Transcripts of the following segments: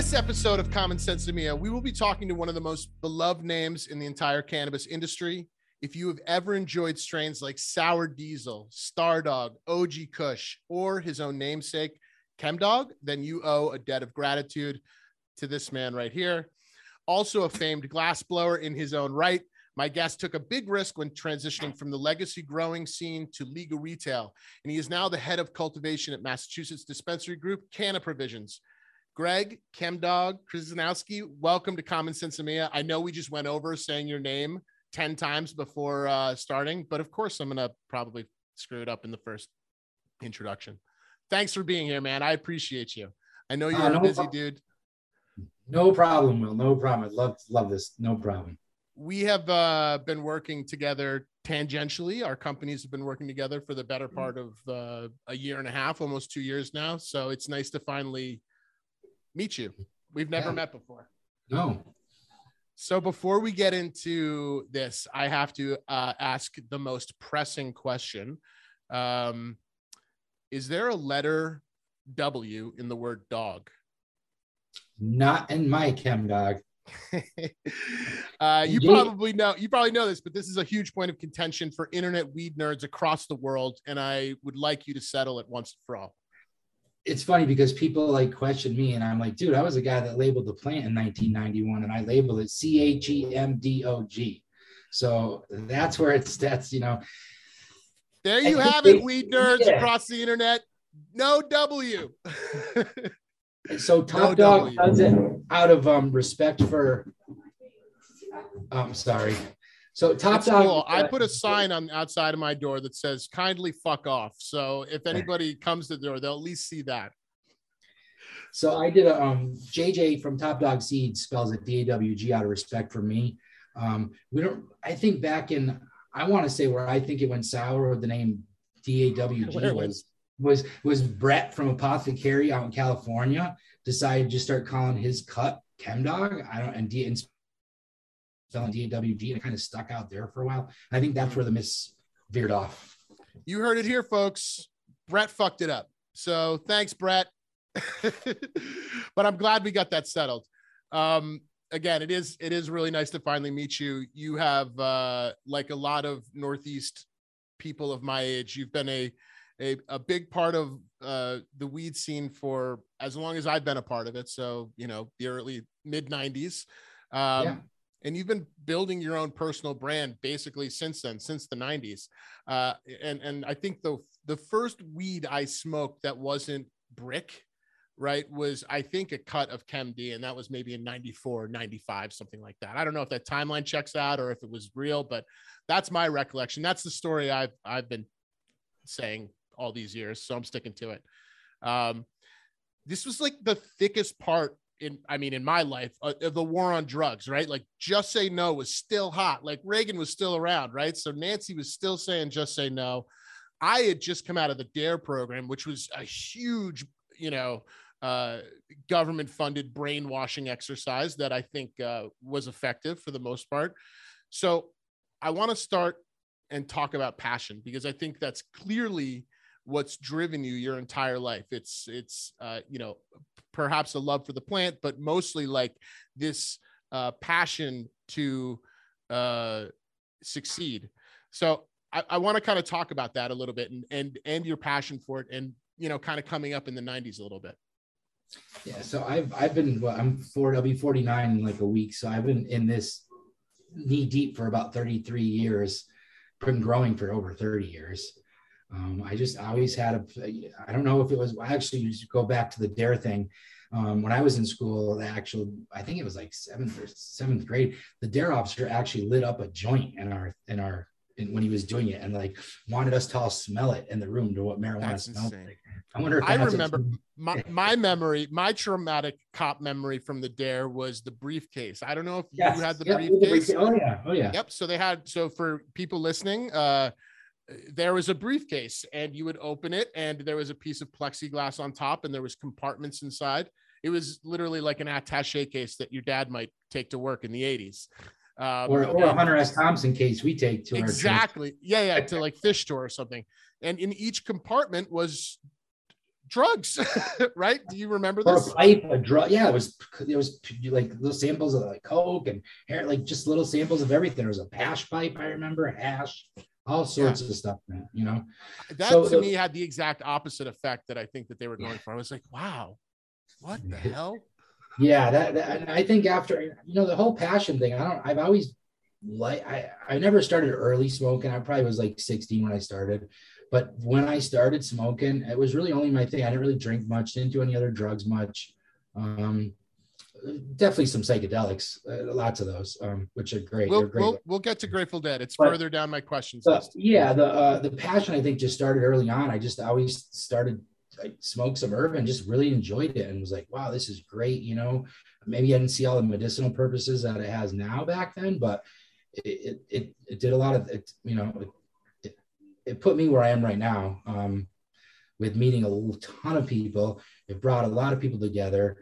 this episode of Common Sense to Mia, we will be talking to one of the most beloved names in the entire cannabis industry. If you have ever enjoyed strains like Sour Diesel, Stardog, OG Kush, or his own namesake, Chemdog, then you owe a debt of gratitude to this man right here. Also, a famed glassblower in his own right. My guest took a big risk when transitioning from the legacy growing scene to legal retail, and he is now the head of cultivation at Massachusetts Dispensary Group, Canna Provisions. Greg Chemdog Krzyzanowski, welcome to Common Sense Mia. I know we just went over saying your name 10 times before uh, starting, but of course, I'm going to probably screw it up in the first introduction. Thanks for being here, man. I appreciate you. I know you're uh, no a busy problem. dude. No problem, Will. No problem. I'd love love this. No problem. We have uh, been working together tangentially. Our companies have been working together for the better mm. part of uh, a year and a half, almost two years now. So it's nice to finally meet you. We've never yeah. met before. No. So before we get into this, I have to uh, ask the most pressing question. Um, is there a letter W in the word dog? Not in my chem dog. uh, you probably know you probably know this, but this is a huge point of contention for internet weed nerds across the world, and I would like you to settle it once and for all. It's funny because people like question me, and I'm like, dude, I was a guy that labeled the plant in 1991, and I labeled it C H E M D O G. So that's where it's that's you know. There you have it, weed nerds yeah. across the internet. No W. So Top no Dog does it out of um, respect for. I'm sorry. So Top Dog. Cool. I put a sign on the outside of my door that says "Kindly fuck off." So if anybody comes to the door, they'll at least see that. So I did a um, JJ from Top Dog Seed spells it D A W G out of respect for me. Um, we don't. I think back in I want to say where I think it went sour. Or the name D A W G was was was Brett from Apothecary out in California decided to just start calling his cut Chem Dog. I don't and D and spelling D A W G and it kind of stuck out there for a while. I think that's where the miss veered off. You heard it here, folks. Brett fucked it up. So thanks, Brett. but I'm glad we got that settled. Um, again, it is it is really nice to finally meet you. You have uh, like a lot of Northeast people of my age. You've been a a, a big part of uh, the weed scene for as long as I've been a part of it. So, you know, the early mid 90s. Um, yeah. And you've been building your own personal brand basically since then, since the 90s. Uh, and, and I think the, the first weed I smoked that wasn't brick, right, was I think a cut of Chem D, and that was maybe in 94, 95, something like that. I don't know if that timeline checks out or if it was real, but that's my recollection. That's the story I've, I've been saying all these years, so I'm sticking to it. Um, this was like the thickest part in, I mean, in my life uh, the war on drugs, right? Like, just say no was still hot. Like Reagan was still around, right? So Nancy was still saying just say no. I had just come out of the DARE program, which was a huge, you know, uh, government funded brainwashing exercise that I think uh, was effective for the most part. So I want to start and talk about passion because I think that's clearly what's driven you your entire life. It's it's uh, you know perhaps a love for the plant but mostly like this uh, passion to uh, succeed. So i, I want to kind of talk about that a little bit and and and your passion for it and you know kind of coming up in the 90s a little bit. Yeah so i've i've been well, i'm 40 i'll be 49 in like a week so i've been in this knee deep for about 33 years been growing for over 30 years um, I just always had a, I don't know if it was, I actually you to go back to the DARE thing. Um, when I was in school, the actual, I think it was like seventh or seventh grade, the DARE officer actually lit up a joint in our, in our, in, when he was doing it and like wanted us to all smell it in the room to what marijuana that's smells insane. like. I wonder if I remember my, my memory, my traumatic cop memory from the DARE was the briefcase. I don't know if yes. you had the, yep, briefcase. the briefcase. Oh yeah. Oh yeah. Yep. So they had, so for people listening, uh, there was a briefcase and you would open it and there was a piece of plexiglass on top and there was compartments inside. It was literally like an attache case that your dad might take to work in the 80s um, or, or a hunter s. Thompson case we take to exactly. Yeah yeah to like fish store or something. And in each compartment was drugs, right? Do you remember or a pipe, a drug. Yeah, it was it was like little samples of like coke and hair, like just little samples of everything. There was a hash pipe, I remember, hash, all sorts of stuff, man. You know, That So to the- me had the exact opposite effect that I think that they were going for. I was like, wow, what the hell? yeah. That, that and I think after you know the whole passion thing, I don't. I've always like I I never started early smoking. I probably was like 16 when I started. But when I started smoking, it was really only my thing. I didn't really drink much, didn't do any other drugs much. Um, definitely some psychedelics, uh, lots of those, um, which are great. We'll, great. we'll we'll get to Grateful Dead. It's But- further down my questions list. yeah, the uh, the passion I think just started early on. I just always started I smoked some herb and just really enjoyed it and was like, wow, this is great. You know, maybe I didn't see all the medicinal purposes that it has now back then, but it it it, it did a lot of it. You know, it, it, it put me where I am right now. Um, with meeting a ton of people, it brought a lot of people together,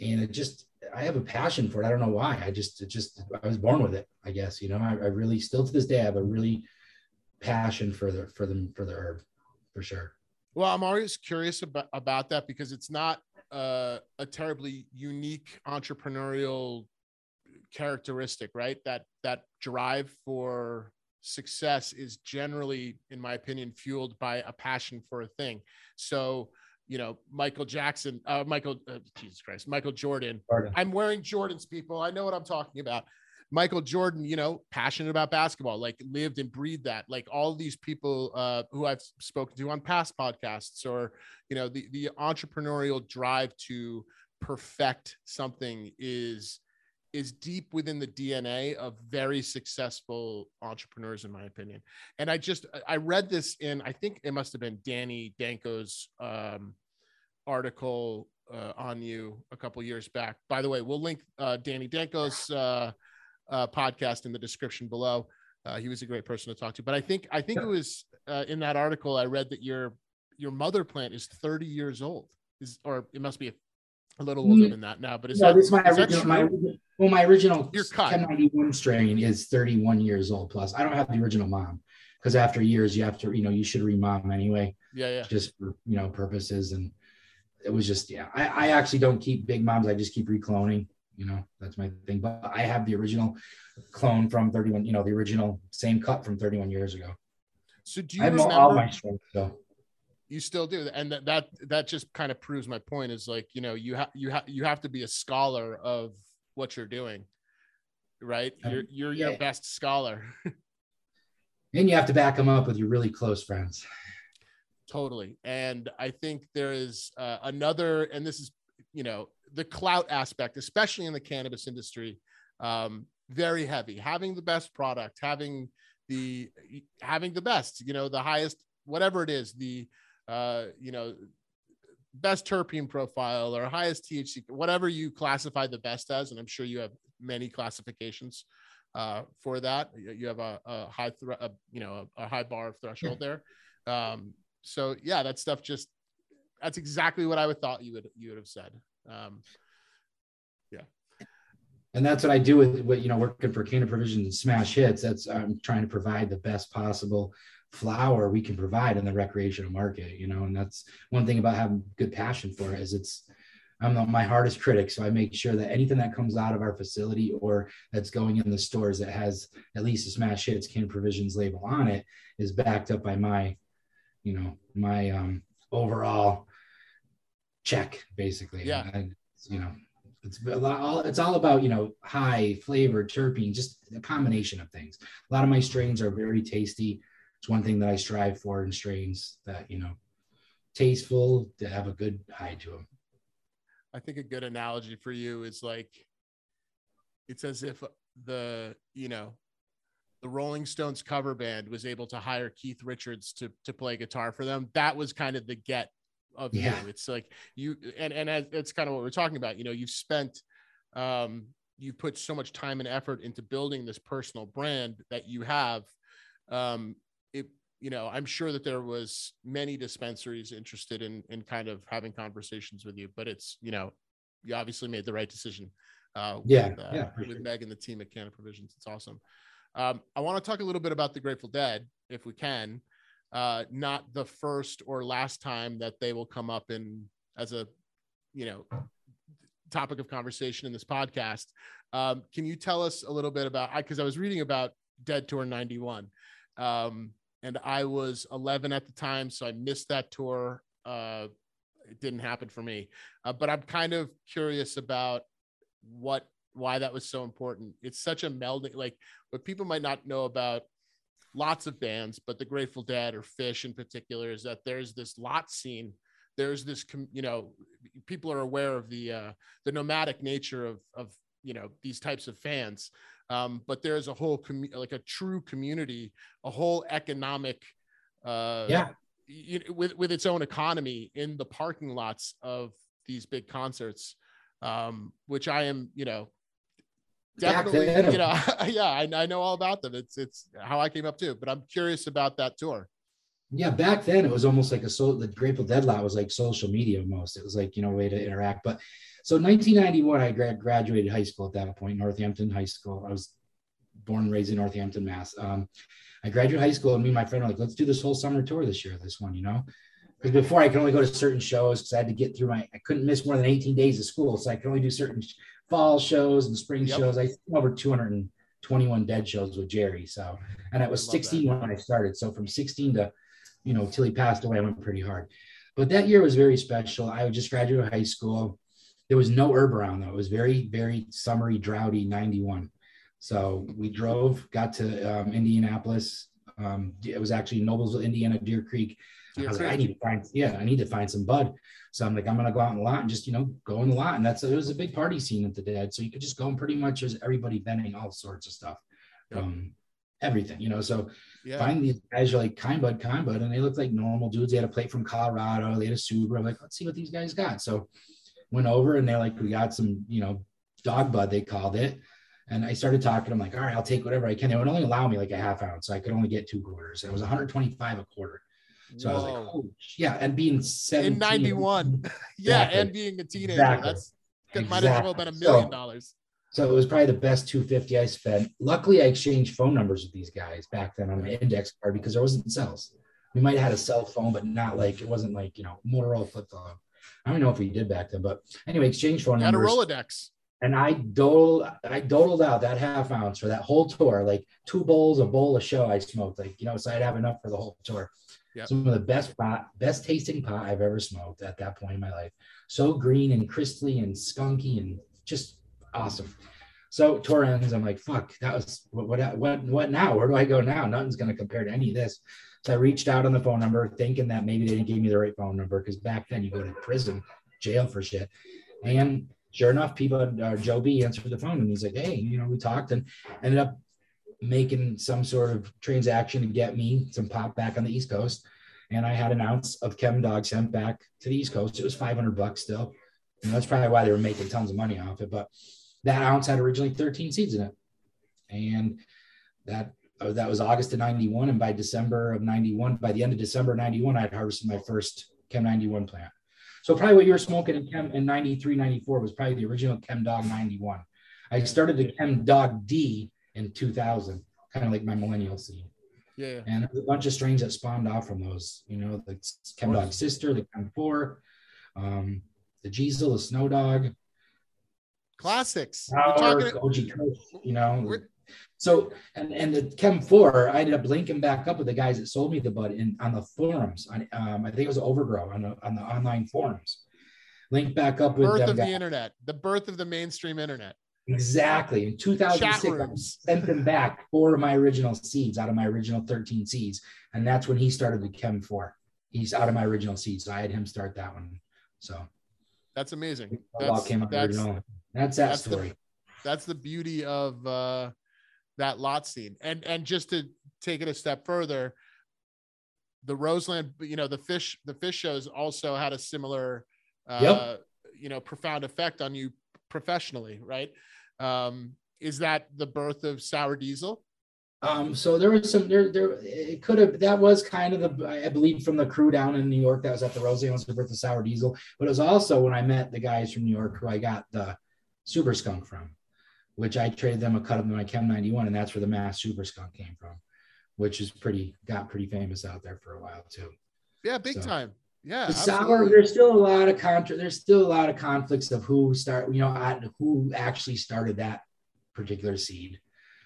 and it just I have a passion for it. I don't know why. I just it just I was born with it. I guess you know. I, I really still to this day I have a really passion for the for the for the herb for sure. Well, I'm always curious about, about that because it's not uh, a terribly unique entrepreneurial characteristic, right? That that drive for success is generally, in my opinion, fueled by a passion for a thing. So, you know, Michael Jackson, uh, Michael, uh, Jesus Christ, Michael Jordan. Pardon. I'm wearing Jordans, people. I know what I'm talking about. Michael Jordan, you know, passionate about basketball, like lived and breathed that. Like all these people uh, who I've spoken to on past podcasts, or you know, the the entrepreneurial drive to perfect something is is deep within the DNA of very successful entrepreneurs, in my opinion. And I just I read this in I think it must have been Danny Danko's um, article uh, on you a couple years back. By the way, we'll link uh, Danny Danko's uh, uh, podcast in the description below. Uh, he was a great person to talk to. But I think I think it was uh, in that article I read that your your mother plant is 30 years old, is or it must be a, a little older Mm. than that now. But is no, that, this is my that. My, true? original- well, my original Your cut. 1091 strain is 31 years old plus. I don't have the original mom because after years you have to, you know, you should remom anyway, yeah, yeah. just for you know purposes. And it was just, yeah. I, I actually don't keep big moms. I just keep recloning. You know, that's my thing. But I have the original clone from 31. You know, the original same cut from 31 years ago. So do you I have remember? all my strains. So you still do and that that that just kind of proves my point is like you know you have you have you have to be a scholar of what you're doing right? You're you're your best scholar. And you have to back them up with your really close friends. totally. And i think there is uh, another and this is you know the clout aspect especially in the cannabis industry um very heavy. Having the best product having the having the best you know the highest whatever it is the uh you know best terpene profile or highest thc whatever you classify the best as and i'm sure you have many classifications uh for that you have a, a high thre- a, you know a, a high bar of threshold there um so yeah that stuff just that's exactly what i would thought you would you would have said um yeah. and that's what I do with what you know working for Canna Provisions and Smash Hits. That's I'm trying to provide the best possible flower we can provide in the recreational market. You know, and that's one thing about having good passion for it is it's I'm the, my hardest critic, so I make sure that anything that comes out of our facility or that's going in the stores that has at least a Smash Hits Canna Provisions label on it is backed up by my, you know, my um, overall check basically. Yeah. And, you know, it's a lot, all, it's all about, you know, high flavor, terpene, just a combination of things. A lot of my strains are very tasty. It's one thing that I strive for in strains that, you know, tasteful, to have a good high to them. I think a good analogy for you is like it's as if the you know the Rolling Stones cover band was able to hire Keith Richards to to play guitar for them. That was kind of the get of Yeah. you. It's like you and and as, it's kind of what we're talking about. You know, you've spent um you put so much time and effort into building this personal brand that you have um it you know i'm sure that there was many dispensaries interested in in kind of having conversations with you but it's you know you obviously made the right decision uh Yeah, with, uh, yeah, with sure. meg and the team at canna provisions it's awesome um i want to talk a little bit about the grateful dead if we can uh, not the first or last time that they will come up in as a, you know, topic of conversation in this podcast. Um, can you tell us a little bit about? Because I, I, was reading about Dead Tour '91, um, and I was 11 at the time, so I missed that tour. Uh, it didn't happen for me, uh, but I'm kind of curious about what why that was so important. It's such a melding, like what people might not know about lots of bands, but the Grateful Dead or Phish in particular is that there's this lot scene. There's this, you know, people are aware of the uh, the nomadic nature of of you know these types of fans, um, but there's a whole commu- like a true community, a whole economic, uh, yeah, you with with its own economy in the parking lots of these big concerts, um, which I am, you know, definitely you know yeah I, I know all about them. It's it's how i came up to but i'm curious about that tour yeah back then it was almost like a so the grateful dead lot was like social media almost it was like you know way to interact but so 1991 i grad, graduated high school at that point northampton high school i was born and raised in northampton mass um, i graduated high school and me and my friend were like let's do this whole summer tour this year this one you know because before I could only go to certain shows because I had to get through my I couldn't miss more than 18 days of school, so I could only do certain fall shows and spring yep. shows. I over 221 dead shows with Jerry. So, and I was I 16 that. when I started. So from 16 to, you know, till he passed away, I went pretty hard. But that year was very special. I just graduated high school. There was no herb around though. It was very, very summery, droughty 91. So we drove, got to um, Indianapolis. Um, it was actually Noblesville, Indiana, Deer Creek. I was like, I need to find, yeah, I need to find some bud. So I'm like, I'm gonna go out in the lot and just, you know, go in the lot. And that's it was a big party scene at the dead. So you could just go and pretty much as everybody vending all sorts of stuff. Yep. Um, everything, you know. So yeah. find these guys are like kind bud, kind bud, and they look like normal dudes. They had a plate from Colorado, they had a Subaru. I'm like, let's see what these guys got. So went over and they're like, we got some, you know, dog bud, they called it. And I started talking. I'm like, all right, I'll take whatever I can. They would only allow me like a half ounce. So I could only get two quarters. It was 125 a quarter. So Whoa. I was like, oh, yeah. And being 17, in 91. yeah. Exactly. And being a teenager. Exactly. That's exactly. might well been a million dollars. So it was probably the best 250 I spent. Luckily, I exchanged phone numbers with these guys back then on my index card because there wasn't cells. We might have had a cell phone, but not like it wasn't like you know Motorola flip phone. I don't know if we did back then, but anyway, exchange phone numbers. Had a Rolodex. And I dole I dodled out that half ounce for that whole tour, like two bowls, a bowl of show I smoked, like you know, so I'd have enough for the whole tour. Yep. Some of the best pot, best tasting pot I've ever smoked at that point in my life. So green and crystally and skunky and just awesome. So tour ends. I'm like, fuck, that was what, what, what, what now? Where do I go now? Nothing's going to compare to any of this. So I reached out on the phone number thinking that maybe they didn't give me the right phone number because back then you go to prison, jail for shit. And sure enough, people, uh, Joe B answered the phone and he's like, hey, you know, we talked and ended up making some sort of transaction to get me some pop back on the East Coast. And I had an ounce of Chem Dog sent back to the East Coast. It was 500 bucks still. And that's probably why they were making tons of money off it. But that ounce had originally 13 seeds in it. And that uh, that was August of 91. And by December of 91, by the end of December 91, I had harvested my first Chem 91 plant. So probably what you were smoking in Chem in 93, 94 was probably the original Chem Dog 91. I started the Chem Dog D in 2000, kind of like my millennial seed. Yeah. And there's a bunch of strains that spawned off from those, you know, the Chem Dog Sister, the Chem 4, um, the Diesel, the Snow Dog. Classics. Power, talking... Coach, you know. So and and the Chem Four, I ended up linking back up with the guys that sold me the bud in on the forums. On, um, I think it was Overgrow on the on the online forums. Link back up with birth of guys. the internet, the birth of the mainstream internet. Exactly. In 2006, I sent them back four of my original seeds out of my original 13 seeds. And that's when he started the Chem 4. He's out of my original seeds. So I had him start that one. So that's amazing. That's, came out that's, original. That's that that's story. The, that's the beauty of uh, that lot scene. And and just to take it a step further, the Roseland, you know, the Phish the Phish shows also had a similar uh, yep. you know, profound effect on you professionally, right? Um, is that the birth of Sour Diesel? Um, so there was some there there it could have that was kind of the I believe from the crew down in New York that was at the Rose was the birth of Sour Diesel, but it was also when I met the guys from New York who I got the Super Skunk from, which I traded them a cut of my Chem 91, and that's where the Mass Super Skunk came from. which is pretty got pretty famous out there for a while too. Yeah, big so, time. Yeah, sour. There's still a lot of contra. There's still a lot of conflicts of who start. You know, who actually started that particular seed.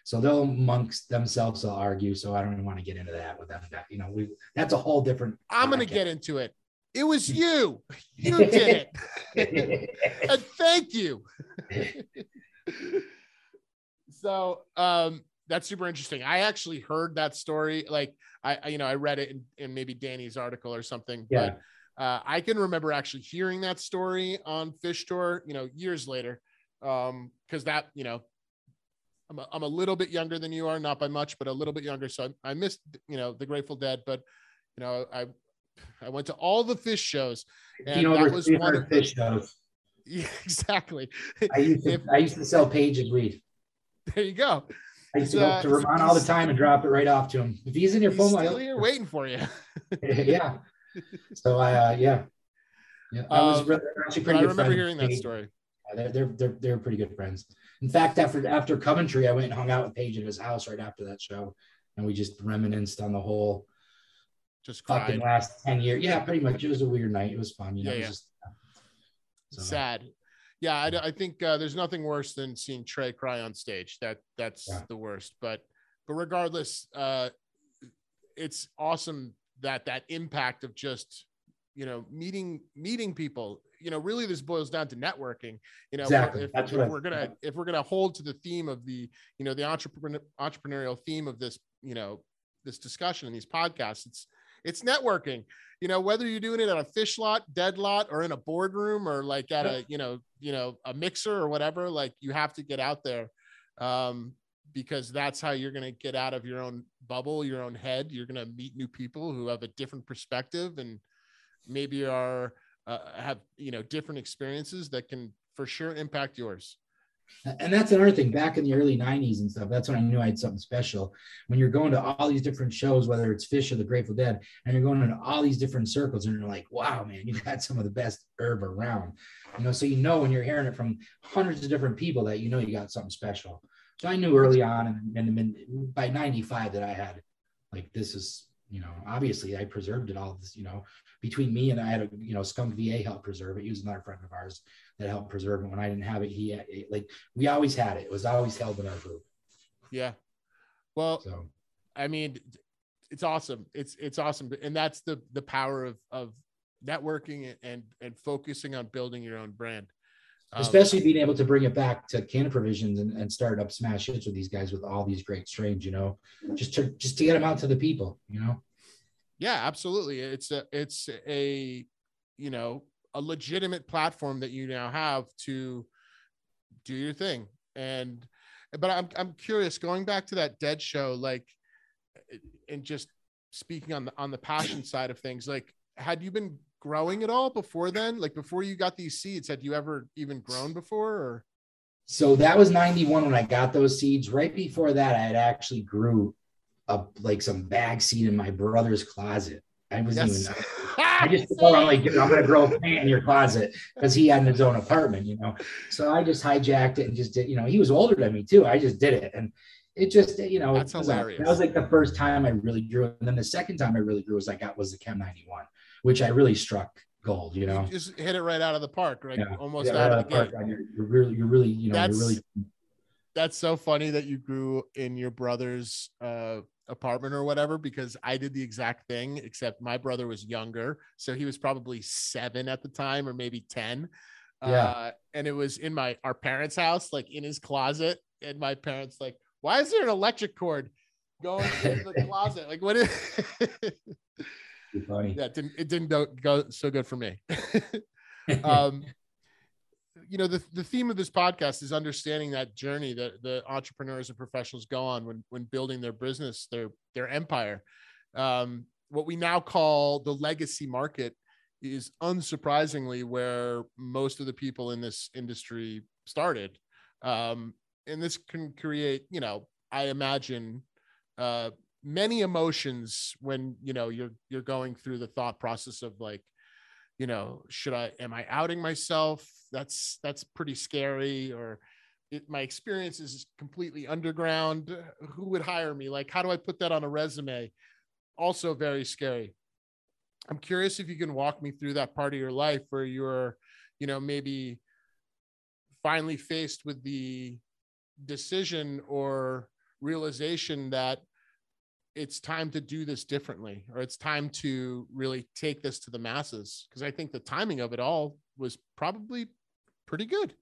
So they'll amongst themselves will argue. So I don't even want to get into that with them. That you know, we that's a whole different. I'm going to get into it. It was you. You did it. and thank you. so um that's super interesting. I actually heard that story. Like I, you know, I read it in, in maybe Danny's article or something. Yeah. But uh, I can remember actually hearing that story on Phish Tour, you know, years later. Um, because that, you know, I'm a, I'm a little bit younger than you are, not by much, but a little bit younger. So I, I missed, you know, the Grateful Dead, but you know, I I went to all the Phish shows, and you know, that was one of the, shows. Yeah, exactly. I used to, if, I used to sell Page's weed. There you go. I used to go uh, to Ramon all the time and drop it right off to him. If he's in your he's phone, still here waiting for you. yeah. So I, uh, yeah, yeah, I was um, really, actually pretty. I remember hearing that story. Yeah, they're, they're they're they're pretty good friends. In fact, after after Coventry, I went and hung out with Page at his house right after that show, and we just reminisced on the whole just fucking last 10 years. Yeah, pretty much. It was a weird night. It was fun. You know, yeah, yeah. Just, so. sad. Yeah, I, I think uh, there's nothing worse than seeing Trey cry on stage. That that's yeah. the worst. But but regardless, uh, it's awesome that that impact of just you know meeting meeting people you know really this boils down to networking you know exactly. if, if we're gonna if we're gonna hold to the theme of the you know the entrepreneur entrepreneurial theme of this you know this discussion and these podcasts it's it's networking. You know whether you're doing it at a Phish lot dead lot or in a boardroom or like at a you know you know a mixer or whatever like you have to get out there um because that's how you're going to get out of your own bubble your own head. You're going to meet new people who have a different perspective and maybe are uh, have you know different experiences that can for sure impact yours and that's another thing back in the early 90s and stuff that's when i knew i had something special. When you're going to all these different shows whether it's Phish or the grateful dead and you're going into all these different circles and you're like wow man you've got some of the best herb around. You know so you know when you're hearing it from hundreds of different people that you know you got something special. So i knew early on and, and, by 95 that i had like this is you know obviously i preserved it all this you know between me and i had a you know skunk va help preserve it he was another friend of ours that helped preserve it. When I didn't have it, he it, like we always had it. It was always held in our group. Yeah. Well, so. I mean, it's awesome. It's it's awesome, and that's the the power of of networking and and focusing on building your own brand. Um, Especially being able to bring it back to Canna Provisions and, and start up smash hits with these guys with all these great strains, you know, just to just to get them out to the people, you know. Yeah, absolutely. It's a it's a you know a legitimate platform that you now have to do your thing. And but I'm I'm curious going back to that dead show, like and just speaking on the on the passion side of things, like had you been growing at all before then? Like before you got these seeds, had you ever even grown before or so that was 91 when I got those seeds. Right before that, I had actually grew up like some bag seed in my brother's closet. I was yes. even I just thought I'm like, I'm gonna grow a plant in your closet because he had his own apartment, you know. So I just hijacked it and just did, you know, he was older than me too. I just did it. And it just, you know, that's was hilarious. Like, that was like the first time I really grew. And then the second time I really grew was I got was the Chem 91, which I really struck gold, you know. You just hit it right out of the park, right? Yeah. Almost yeah, out, of the, the gate. You're, you're, really, you're really, you know, that's, you're really that's so funny that you grew in your brother's uh apartment or whatever because I did the exact thing, except my brother was younger. So he was probably seven at the time or maybe 10. Yeah. Uh, and it was in my our parents' house, like in his closet. And my parents, like, why is there an electric cord going in the closet? Like, what is funny. Yeah, it didn't it didn't go so good for me. um you know the, the theme of this podcast is understanding that journey that the entrepreneurs and professionals go on when when building their business their their empire. Um, what we now call the legacy market is unsurprisingly where most of the people in this industry started. Um, and this can create you know i imagine uh, many emotions when you know you're you're going through the thought process of like you know should i am i outing myself that's that's pretty scary or it, my experience is completely underground. Who would hire me? Like, how do I put that on a resume? Also, very scary. I'm curious if you can walk me through that part of your life where you're, you know, maybe finally faced with the decision or realization that it's time to do this differently or it's time to really take this to the masses because i think the timing of it all was probably pretty good.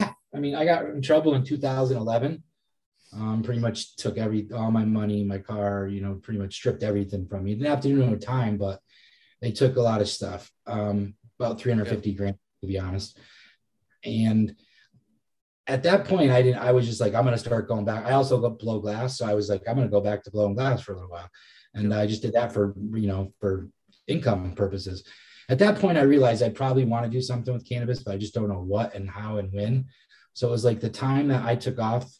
I mean i got in trouble in 2011 um, pretty much took every all my money my car you know pretty much stripped everything from me. Didn't have to do no time but they took a lot of stuff um, about 350 yeah. grand to be honest. And at that point, I didn't. I was just like, I'm going to start going back. I also blow glass, so I was like, I'm going to go back to blowing glass for a little while, and I just did that for you know for income purposes. At that point, I realized I probably want to do something with cannabis, but I just don't know what and how and when. So it was like the time that I took off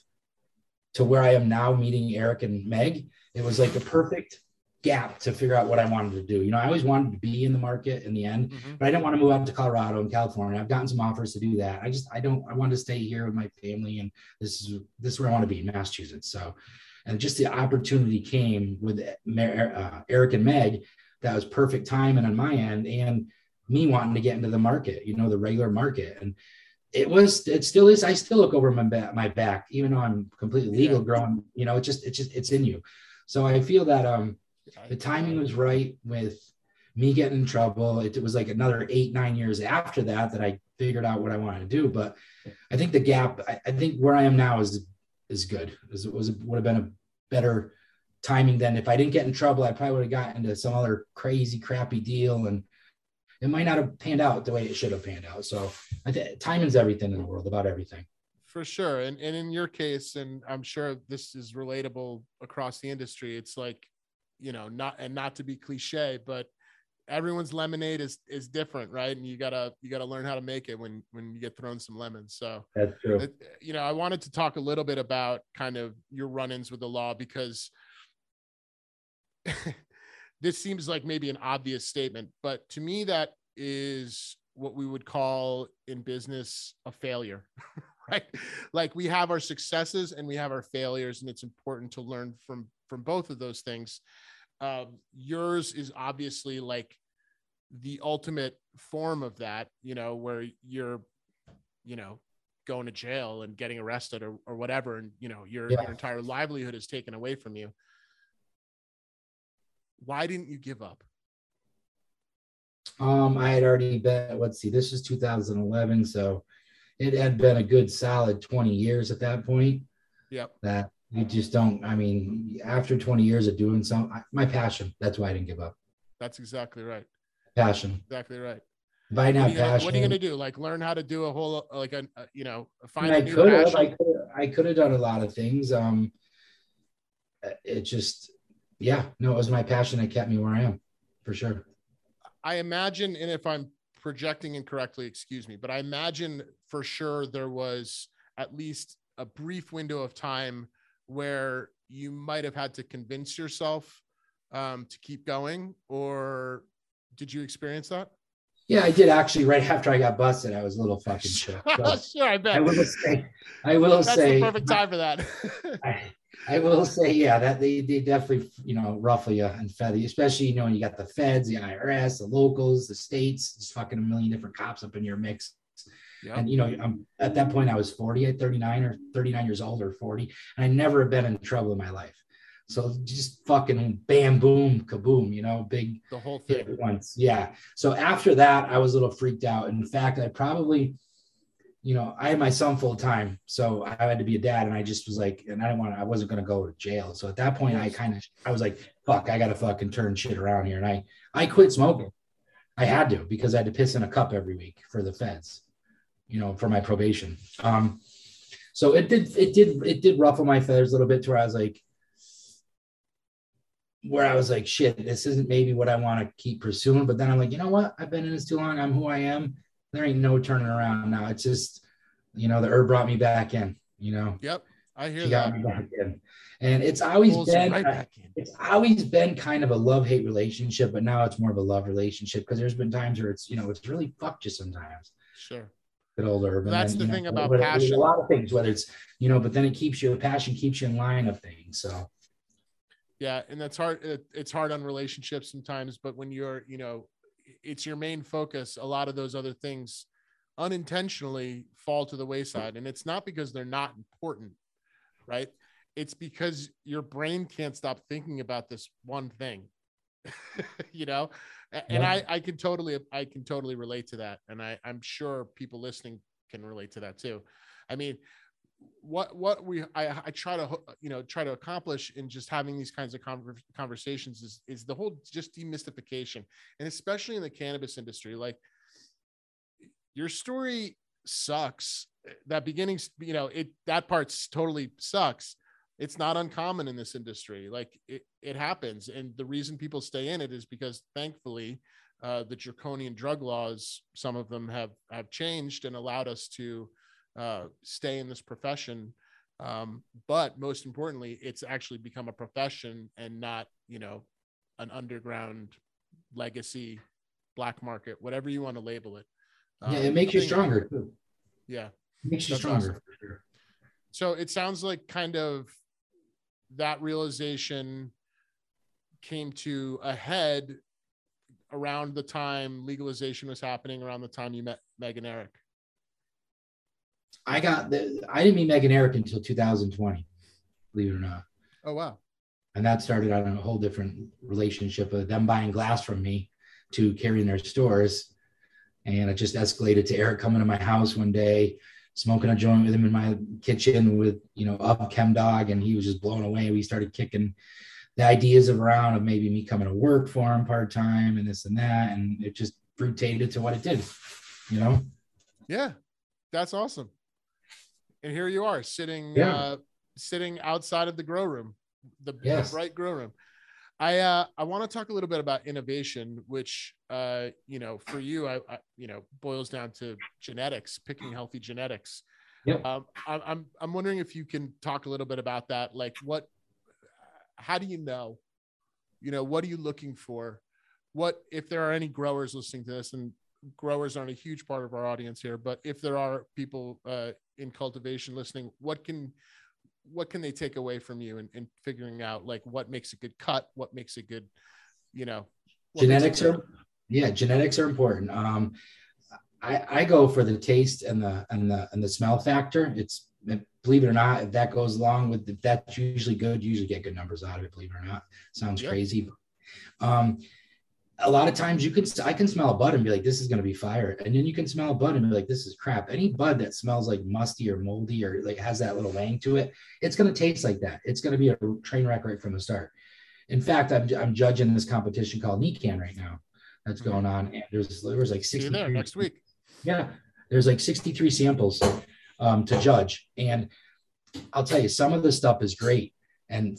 to where I am now, meeting Eric and Meg. It was like a perfect gap to figure out what I wanted to do. You know, I always wanted to be in the market in the end, mm-hmm. but I didn't want to move out to Colorado and California. I've gotten some offers to do that. I just I don't I want to stay here with my family and this is this is where I want to be in Massachusetts. So and just the opportunity came with uh, Eric and Meg that was perfect timing on my end and me wanting to get into the market, you know, the regular market. And it was, it still is. I still look over my back, my back, even though I'm completely legal yeah. growing, you know, it just, it just, it's in you. So I feel that, um, the timing was right with me getting in trouble. It, it, was like another eight, nine years after that that I figured out what I wanted to do. But I think the gap, I, I think where I am now is is good. It was would have been a better timing than if I didn't get in trouble, I probably would have gotten into some other crazy, crappy deal and it might not have panned out the way it should have panned out. So I think timing's everything in the world about everything. For sure. And, and in your case, and I'm sure this is relatable across the industry, it's like you know, not and not to be cliche, but everyone's lemonade is is different, right? And you gotta you gotta learn how to make it when when you get thrown some lemons. So that's true. It, you know, I wanted to talk a little bit about kind of your run-ins with the law because this seems like maybe an obvious statement, but to me that is what we would call in business a failure. right like we have our successes and we have our failures and it's important to learn from from both of those things um, yours is obviously like the ultimate form of that, you know, where you're, you know, going to jail and getting arrested or, or whatever. And, you know, your, yeah. your entire livelihood is taken away from you. Why didn't you give up? Um, I had already been, let's see, this is 2011. So it had been a good solid 20 years at that point. Yep. That you just don't i mean after 20 years of doing some my passion that's why i didn't give up. That's exactly right. Passion. Exactly right. By now what, passion what are you going to do? Like learn how to do a whole like a, a you know find I could have I could I could have done a lot of things um it just yeah no it was my passion that kept me where I am for sure. I imagine and if I'm projecting incorrectly excuse me but I imagine for sure there was at least a brief window of time where you might have had to convince yourself um, to keep going, or did you experience that? Yeah, I did actually. Right after I got busted, I was a little fucking shook. So sure, I bet. I will say, I will That's say, the perfect time for that. I, I, will say, yeah, that they, they definitely, you know, roughly uh, and feather, especially you know when you got the feds, the IRS, the locals, the states, just fucking a million different cops up in your mix. Yep. And you know, I'm at that point I was 40 at 39 or 39 years old or 40, and I never have been in trouble in my life. So just fucking bam, boom, kaboom, you know, big the whole thing once. Yeah. So after that, I was a little freaked out. In fact, I probably, you know, I had my son full time, so I had to be a dad, and I just was like, and I didn't want to, I wasn't gonna go to jail. So at that point, I kind of, I was like, fuck, I gotta fucking turn shit around here, and I, I quit smoking. I had to because I had to piss in a cup every week for the feds you know, for my probation. Um, so it did, it did, it did ruffle my feathers a little bit to where I was like, where I was like, shit, this isn't maybe what I want to keep pursuing. But then I'm like, you know what? I've been in this too long. I'm who I am. There ain't no turning around now. It's just, you know, the herb brought me back in, you know? Yep. I hear she that. Got me back in. And it's always been, right it's always been kind of a love hate relationship, but now it's more of a love relationship because there's been times where it's, you know, it's really fucked you sometimes. Sure get older. But That's then, the know, thing about passion. A lot of things, whether it's you know, but then it keeps you passion keeps you in line of things. So Yeah, and that's hard. It, it's hard on relationships sometimes, but when you're, you know, it's your main focus. A lot of those other things unintentionally fall to the wayside, and it's not because they're not important, right? It's because your brain can't stop thinking about this one thing, you know. And Yeah. I, I can totally, I can totally relate to that, and I, I'm sure people listening can relate to that too. I mean, what what we I, I try to you know try to accomplish in just having these kinds of conver- conversations is is the whole just demystification. And especially in the cannabis industry like your story sucks. That beginnings you know it that part's totally sucks. It's not uncommon in this industry. Like it, it happens. And the reason people stay in it is because thankfully uh, the draconian drug laws some of them have have changed and allowed us to uh, stay in this profession. Um, but most importantly, it's actually become a profession and not, you know, an underground legacy, black market, whatever you want to label it. yeah, Um, it makes you stronger too. Yeah. It makes you stronger for sure. So it sounds like kind of that realization came to a head around the time legalization was happening, around the time you met Meg and Eric. I got the I didn't meet Meg and Eric until 2020, believe it or not. Oh, wow. And that started on a whole different relationship of them buying glass from me to carrying their stores. And it just escalated to Eric coming to my house one day, smoking a joint with him in my kitchen with, you know, up Chem Dog. And he was just blown away. We started kicking the ideas around of maybe me coming to work for him part time and this and that. And it just frutated to what it did, you know? Yeah, that's awesome. And here you are sitting, Yeah. uh, sitting outside of the grow room, the, the Yes. bright grow room. I uh, I want to talk a little bit about innovation, which uh, you know, for you, I, I you know, boils down to genetics, picking healthy genetics. Yep. Um, I, I'm I'm wondering if you can talk a little bit about that. Like, what, how do you know? You know, what are you looking for? What if there are any growers listening to this, and growers aren't a huge part of our audience here, but if there are people uh, in cultivation listening, what can what can they take away from you in, in figuring out like what makes a good cut, what makes a good, you know, genetics are yeah genetics are important. Um i i go for the taste and the and the and the smell factor. It's believe it or not if that goes along with if that's usually good you usually get good numbers out of it believe it or not. Sounds Yeah. crazy. Um a lot of times you can i can smell a bud and be like this is going to be fire and then you can smell a bud and be like this is crap any bud that smells like musty or moldy or like has that little wang to it it's going to taste like that it's going to be a train wreck right from the start in fact, I'm, I'm judging this competition called NECAN right now that's going on. And there's there was like Mm-hmm. See you 63 there next week. Yeah, there's like 63 samples um, to judge, and I'll tell you, some of the stuff is great, and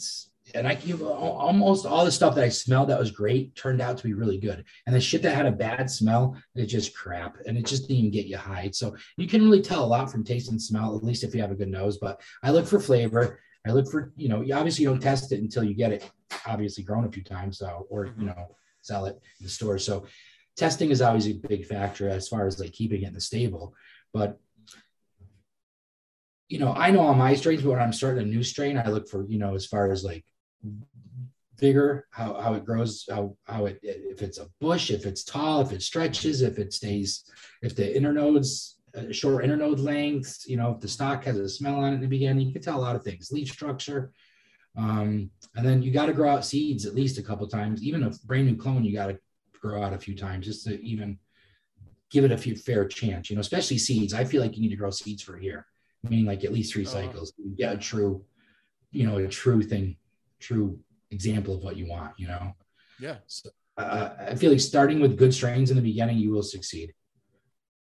and I give almost all the stuff that I smelled that was great turned out to be really good, and the shit that had a bad smell, it's just crap, and it just didn't even get you high. So you can really tell a lot from taste and smell, at least if you have a good nose. But I look for flavor. I look for, you know, you obviously don't test it until you get it obviously grown a few times, so or you know, sell it in the store. So testing is always a big factor as far as like keeping it in the stable. But you know, I know all my strains, but when I'm starting a new strain, I look for, you know, as far as like vigor, how, how it grows, how, how it, if it's a bush, if it's tall, if it stretches, if it stays, if the internodes, uh, short internode length, you know, if the stock has a smell on it in the beginning, you can tell a lot of things, leaf structure. Um, and then you got to grow out seeds at least a couple times, even a brand new clone, you got to grow out a few times just to even give it a few fair chance, you know, especially seeds. I feel like you need to grow seeds for a year, meaning like at least three Uh-huh. cycles. A true, you know, a true thing, true example of what you want, you know. Yeah. So uh, I feel like starting with good strains in the beginning, you will succeed.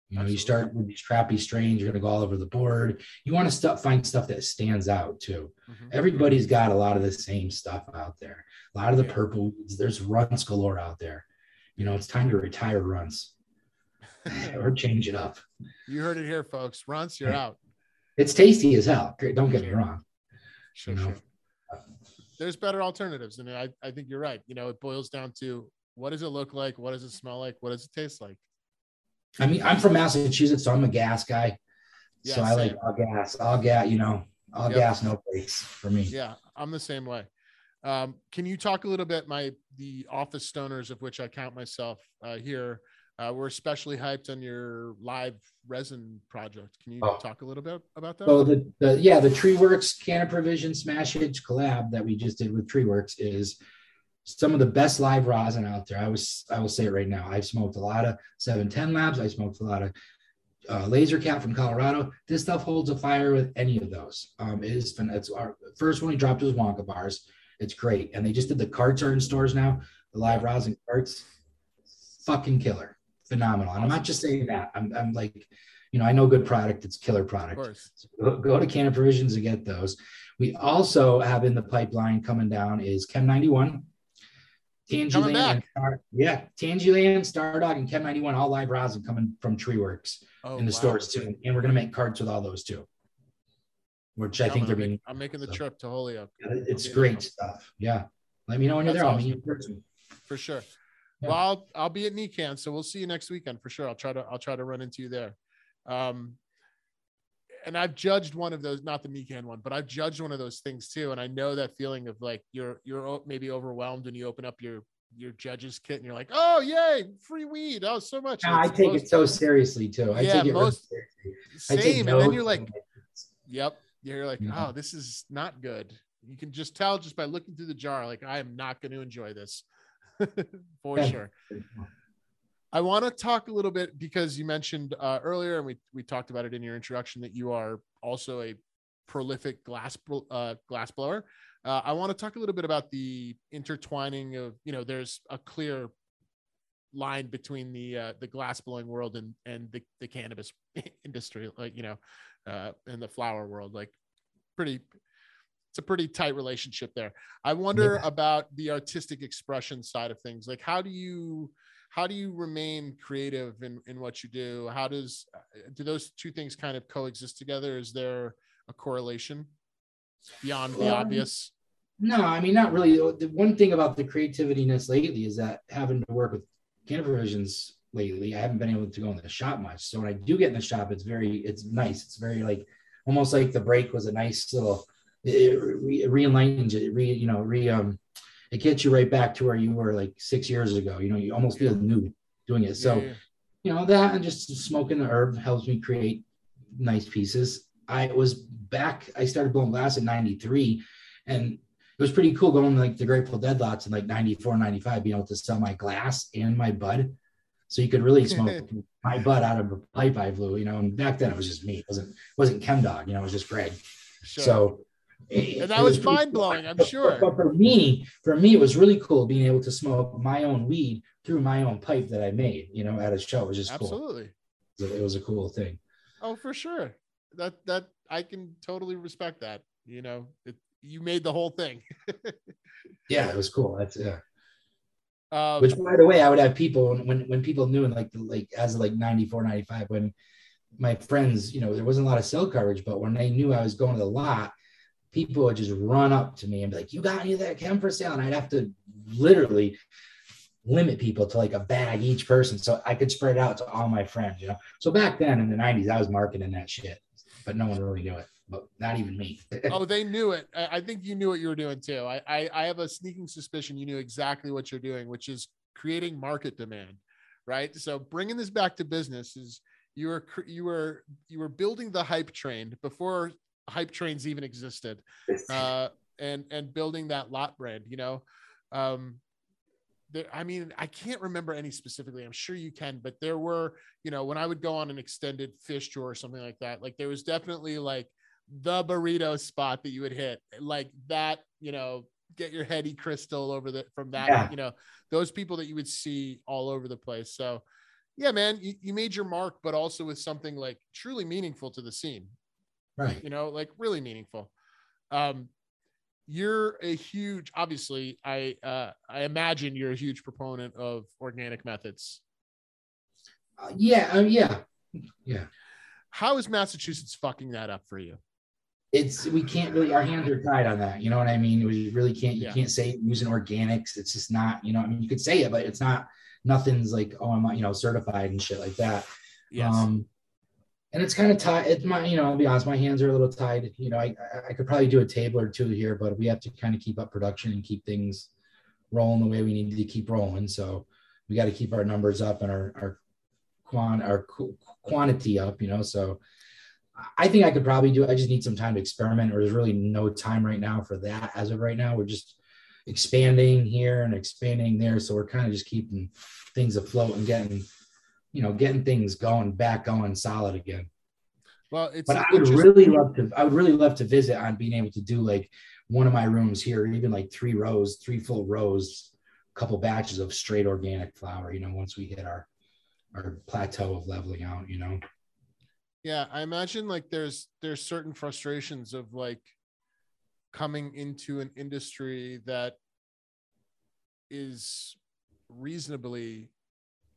You know, you start with these crappy strains, you're going to go all over the board. You want to stuff, find stuff that stands out too. Mhm. Everybody's got a lot of the same stuff out there. A lot of the Yeah. purple, there's runts galore out there. You know, it's time to retire runts or change it up. You heard it here, folks. Runts, you're out. It's tasty as hell. Don't get me wrong. Sure, You know? sure. There's better alternatives. And I, I think you're right. You know, it boils down to what does it look like? What does it smell like? What does it taste like? I mean, I'm from Massachusetts, so I'm a gas guy. Yeah, so I like all gas, all gas, you know, all Yep. gas, no brakes for me. Yeah, I'm the same way. Um, can you talk a little bit, my the office stoners of which I count myself uh, here? Uh, we're especially hyped on your live resin project. Can you Oh. talk a little bit about that? So the, the yeah, the Tree Works Canna Provision Smash Hits collab that we just did with Tree Works is some of the best live rosin out there. I was I will say it right now. I've smoked a lot of 710 labs. I smoked a lot of uh, Lazercat from Colorado. This stuff holds a fire with any of those. Um, it is fun. It's our first one we dropped was Wonka bars. It's great, and they just did the carts are in stores now. The live rosin carts, fucking killer, phenomenal. And I'm not just saying that. I'm I'm like, you know, I know good product. It's killer of product. course. Go, to Canna Provisions and get those. We also have in the pipeline coming down is Chem 91. Coming Tangerine, back. and Star, yeah, Tangerine, Stardawg, and Chem 91, all live rosin coming from Treeworks Oh, in the wow. stores too. And we're gonna make cards with all those too, which I think I'm they're make- being. I'm making the so. trip to Holyoke It's Yeah. great stuff. Yeah, let me know when you're That's there. I'll meet you in person. for sure. Yeah. Well, I'll, I'll be at NECANN, so we'll see you next weekend for sure. I'll try to I'll try to run into you there. Um, and I've judged one of those, not the NECANN one, but I've judged one of those things too. And I know that feeling of like you're you're maybe overwhelmed when you open up your your judge's kit and you're like, oh yay, free weed. Oh, so much. Nah, I take most- it so seriously too. I Yeah, take it most- seriously. I take same. And then you're like, and- Yep. You're like, Yeah. oh, this is not good. You can just tell just by looking through the jar, like, I am not going to enjoy this for sure. I want to talk a little bit because you mentioned uh, earlier, and we, we talked about it in your introduction, that you are also a prolific glass uh, glass blower. Uh, I want to talk a little bit about the intertwining of, you know, there's a clear line between the uh, the glass blowing world and and the, the cannabis industry, like you know, uh, in the flower world, like pretty. It's a pretty tight relationship there. I wonder Yeah. about the artistic expression side of things. Like, how do you how do you remain creative in in what you do? How does do those two things kind of coexist together? Is there a correlation beyond the Um, obvious? No, I mean, not really. The one thing about the creativiness lately is that having to work with Canna Provisions lately, I haven't been able to go in the shop much. So when I do get in the shop, it's very, it's nice. It's very like almost like the break was a nice little, it re, re-enlightens it, re, you know, re, um, it gets you right back to where you were like six years ago. You know, you almost feel new doing it. So, Yeah, you know that and just smoking the herb helps me create nice pieces i was back i started blowing glass in 93 and it was pretty cool going like the grateful dead lots in like 94 95 being able to sell my glass and my bud so you could really smoke my bud out of a pipe i blew you know and back then it was just me it wasn't wasn't Chemdog you know it was just greg Sure. so it- and that it was pretty mind cool. blowing. I'm sure. But for me, for me, it was really cool being able to smoke my own weed through my own pipe that I made, you know, at a show. It was just cool. Absolutely. It was a cool thing. Oh, for sure. That that I can totally respect that. You know, it, you made the whole thing. Yeah, it was cool. That's yeah. Um, Which by the way, I would have people when when, when people knew in like the like as of like 94, 95, when my friends, you know, there wasn't a lot of cell coverage, but when they knew I was going to the lot, people would just run up to me and be like, You got any of that chem for sale? And I'd have to literally limit people to like a bag each person so I could spread it out to all my friends, you know. So back then in the 90s, I was marketing that shit, but no one really knew it, but not even me. oh, they knew it. I, think you knew what you were doing too. I, I I have a sneaking suspicion you knew exactly what you're doing, which is creating market demand, right? So bringing this back to business is you were you were you were building the hype train before hype trains even existed, uh, and and building that lot brand. You know, um, there, I mean, I can't remember any specifically. I'm sure you can, but there were, you know, when I would go on an extended Phish tour or something like that, like there was definitely like the burrito spot that you would hit, like that, you know, get your heady crystal over the from that, Yeah. you know, those people that you would see all over the place. So, yeah, man, you, you made your mark, but also with something like truly meaningful to the scene right. you know, like really meaningful. Um, you're a huge, obviously, I uh, I imagine you're a huge proponent of organic methods. Uh, yeah, uh, yeah, yeah. How is Massachusetts fucking that up for you? it's we can't really our hands are tied on that you know what i mean we really can't you Yeah. can't say using organics it's just not you know i mean you could say it but it's not nothing's like oh i'm not you know certified and shit like that Yes. Um, and it's kind of tied. It's my, you know, I'll be honest, my hands are a little tied. You know, I, I could probably do a table or two here, but we have to kind of keep up production and keep things rolling the way we need to keep rolling. So we got to keep our numbers up and our, our quan, our quantity up, you know? So I think I could probably do, I just need some time to experiment or there's really no time right now for that. As of right now, we're just expanding here and expanding there. So we're kind of just keeping things afloat and getting, you know, getting things going back going solid again. Well, it's but I would really love to. I would really love to visit on being able to do like one of my rooms here, even like three rows, three full rows, a couple batches of straight organic flower. You know, once we hit our our plateau of leveling out. You know. Yeah, I imagine like there's there's certain frustrations of like coming into an industry that is reasonably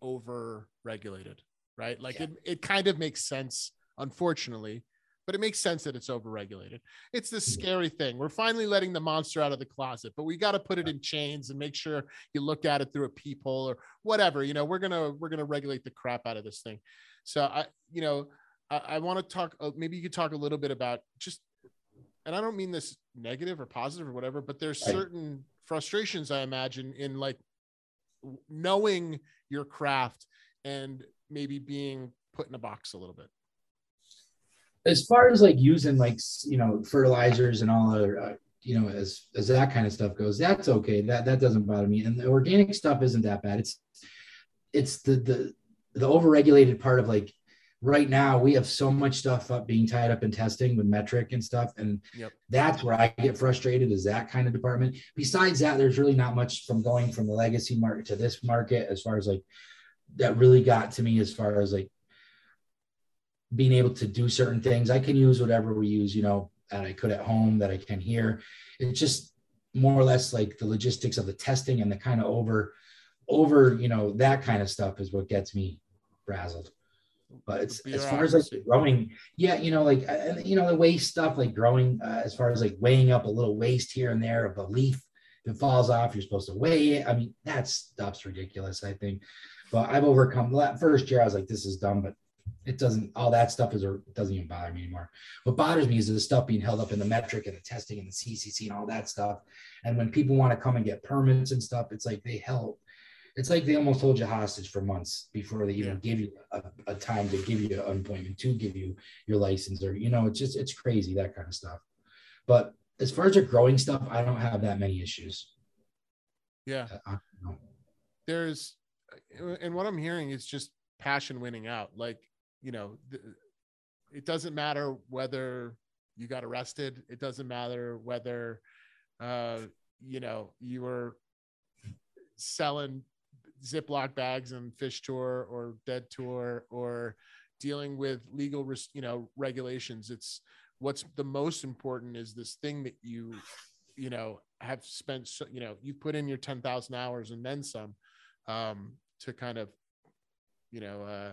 over regulated, right? Like yeah. it, it kind of makes sense, unfortunately, but it makes sense that it's over regulated. It's the mm-hmm. scary thing. We're finally letting the monster out of the closet, but we got to put it in chains and make sure you look at it through a peephole or whatever. You know, we're gonna we're gonna regulate the crap out of this thing. So I, you know, I, I want to talk. Uh, maybe you could talk a little bit about just, and I don't mean this negative or positive or whatever, but there's certain frustrations I imagine in like knowing your craft and maybe being put in a box a little bit. As far as like using like you know fertilizers and all other uh, you know as as that kind of stuff goes that's okay. That that doesn't bother me. And the organic stuff isn't that bad. It's it's the the the overregulated part of like right now we have so much stuff up being tied up in testing with Metrc and stuff and yep. that's where i get frustrated is that kind of department. Besides that there's really not much from going from the legacy market to this market as far as like that really got to me as far as like being able to do certain things. I can use whatever we use you know that i could at home that i can here. It's just more or less like the logistics of the testing and the kind of over over you know that kind of stuff is what gets me frazzled but it's as far as like growing yeah you know like uh, you know the waste stuff like growing uh, as far as like weighing up a little waste here and there of a leaf it falls off you're supposed to weigh it. I mean that stuff's ridiculous i think. But i've overcome that first year i was like this is dumb but it doesn't all that stuff is or doesn't even bother me anymore. What bothers me is the stuff being held up in the Metrc and the testing and the ccc and all that stuff. And when people want to come and get permits and stuff it's like they help it's like they almost hold you hostage for months before they even yeah. give you a, a, time to give you an appointment to give you your license or you know it's just it's crazy that kind of stuff. But as far as the growing stuff i don't have that many issues. Yeah. There's and what i'm hearing is just passion winning out. Like you know it doesn't matter whether you got arrested. It doesn't matter whether uh you know you were selling Ziploc bags and Phish tour or dead tour or dealing with legal, you know, regulations. It's what's the most important is this thing that you, you know, have spent, so, you know, you put in your 10,000 hours and then some um, to kind of, you know, uh,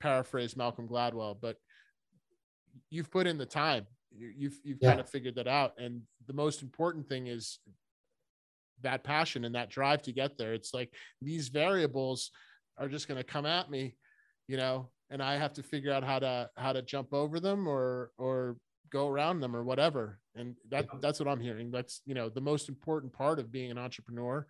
paraphrase Malcolm Gladwell, but you've put in the time. You've, you've yeah. kind of figured that out. And the most important thing is that passion and that drive to get there. It's like these variables are just going to come at me, you know, and I have to figure out how to how to jump over them or or go around them or whatever. And that that's what I'm hearing. That's you know the most important part of being an entrepreneur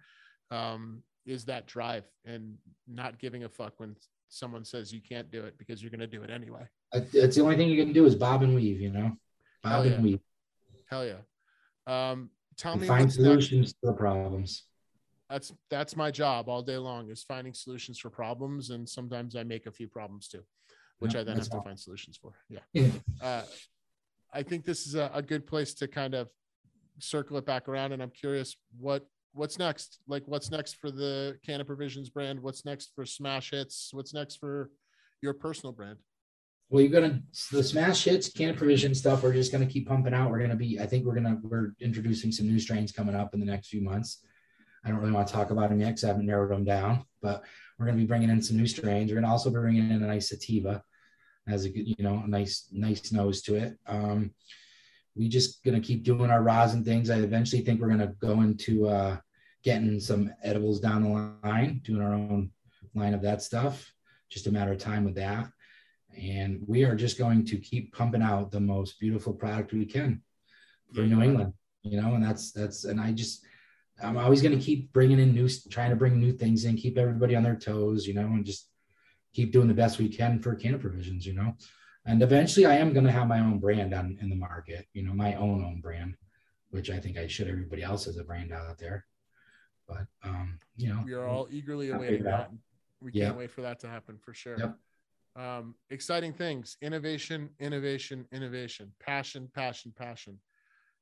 um, is that drive and not giving a fuck when someone says you can't do it because you're going to do it anyway. It's the only thing you can do is bob and weave, you know, bob Hell and weave. Hell yeah. Um, tell me find solutions to the problems. That's that's my job all day long is finding solutions for problems and sometimes i make a few problems too which i then have to find solutions for yeah, yeah. Uh, i think this is a, a, good place to kind of circle it back around and i'm curious what what's next? Like what's next for the canna provisions brand? What's next for smash hits? What's next for your personal brand well, you're gonna the smash hits, can provision stuff. We're just gonna keep pumping out. We're gonna be. I think we're gonna we're introducing some new strains coming up in the next few months. I don't really want to talk about them yet because I haven't narrowed them down. But we're gonna be bringing in some new strains. We're gonna also be bringing in a nice sativa, has a you know a nice nice nose to it. Um, we just gonna keep doing our rosin things. I eventually think we're gonna go into uh, getting some edibles down the line, doing our own line of that stuff. Just a matter of time with that and we are just going to keep pumping out the most beautiful product we can for New England. You know, and that's that's and I just I'm always going to keep bringing in new, trying to bring new things in, keep everybody on their toes, you know, and just keep doing the best we can for Canna Provisions, you know. And eventually, I am going to have my own brand on in the market, you know, my own own brand, which I think I should. Everybody else has a brand out there, but um, you know, we are all eagerly awaiting that. We can't wait for that to happen for sure. Yep. Um, exciting things, innovation, innovation, innovation, passion, passion, passion.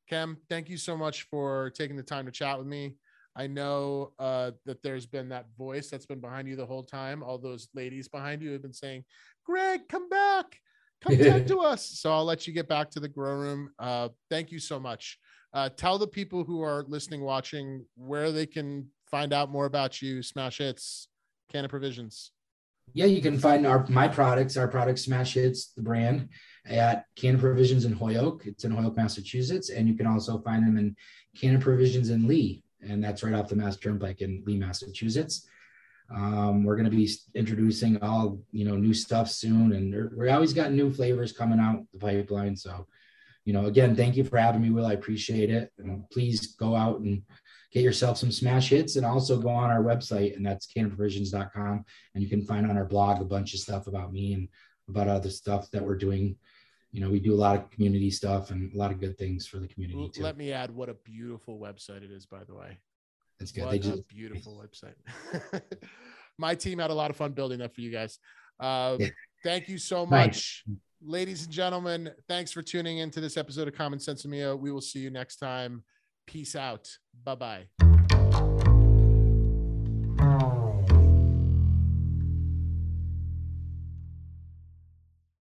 Kem, thank you so much for taking the time to chat with me. I know uh, that there's been that voice that's been behind you the whole time. All those ladies behind you have been saying, Greg, come back, come talk to us. So I'll let you get back to the grow room. Uh, thank you so much. Uh, tell the people who are listening, watching, where they can find out more about you, Smash Hits, Canna Provisions. Yeah, you can find our my products, our product Smash Hits, the brand at Canna Provisions in Holyoke. It's in Holyoke, Massachusetts. And you can also find them in Canna Provisions in Lee. And that's right off the Mass Turnpike in Lee, Massachusetts. Um, we're going to be introducing all, you know, new stuff soon. And we always got new flavors coming out the pipeline. So, you know, again, thank you for having me, Will. I appreciate it. And please go out and get yourself some smash hits and also go on our website and that's cannaprovisions.com and you can find on our blog a bunch of stuff about me and about other stuff that we're doing you know, we do a lot of community stuff and a lot of good things for the community too. Let me add what a beautiful website it is, by the way. That's good. What they just beautiful website. My team had a lot of fun building that for you guys. Uh, thank you so much, nice. ladies and gentlemen. Thanks for tuning in to this episode of Common Sense Mio. We will see you next time. Peace out. Bye bye.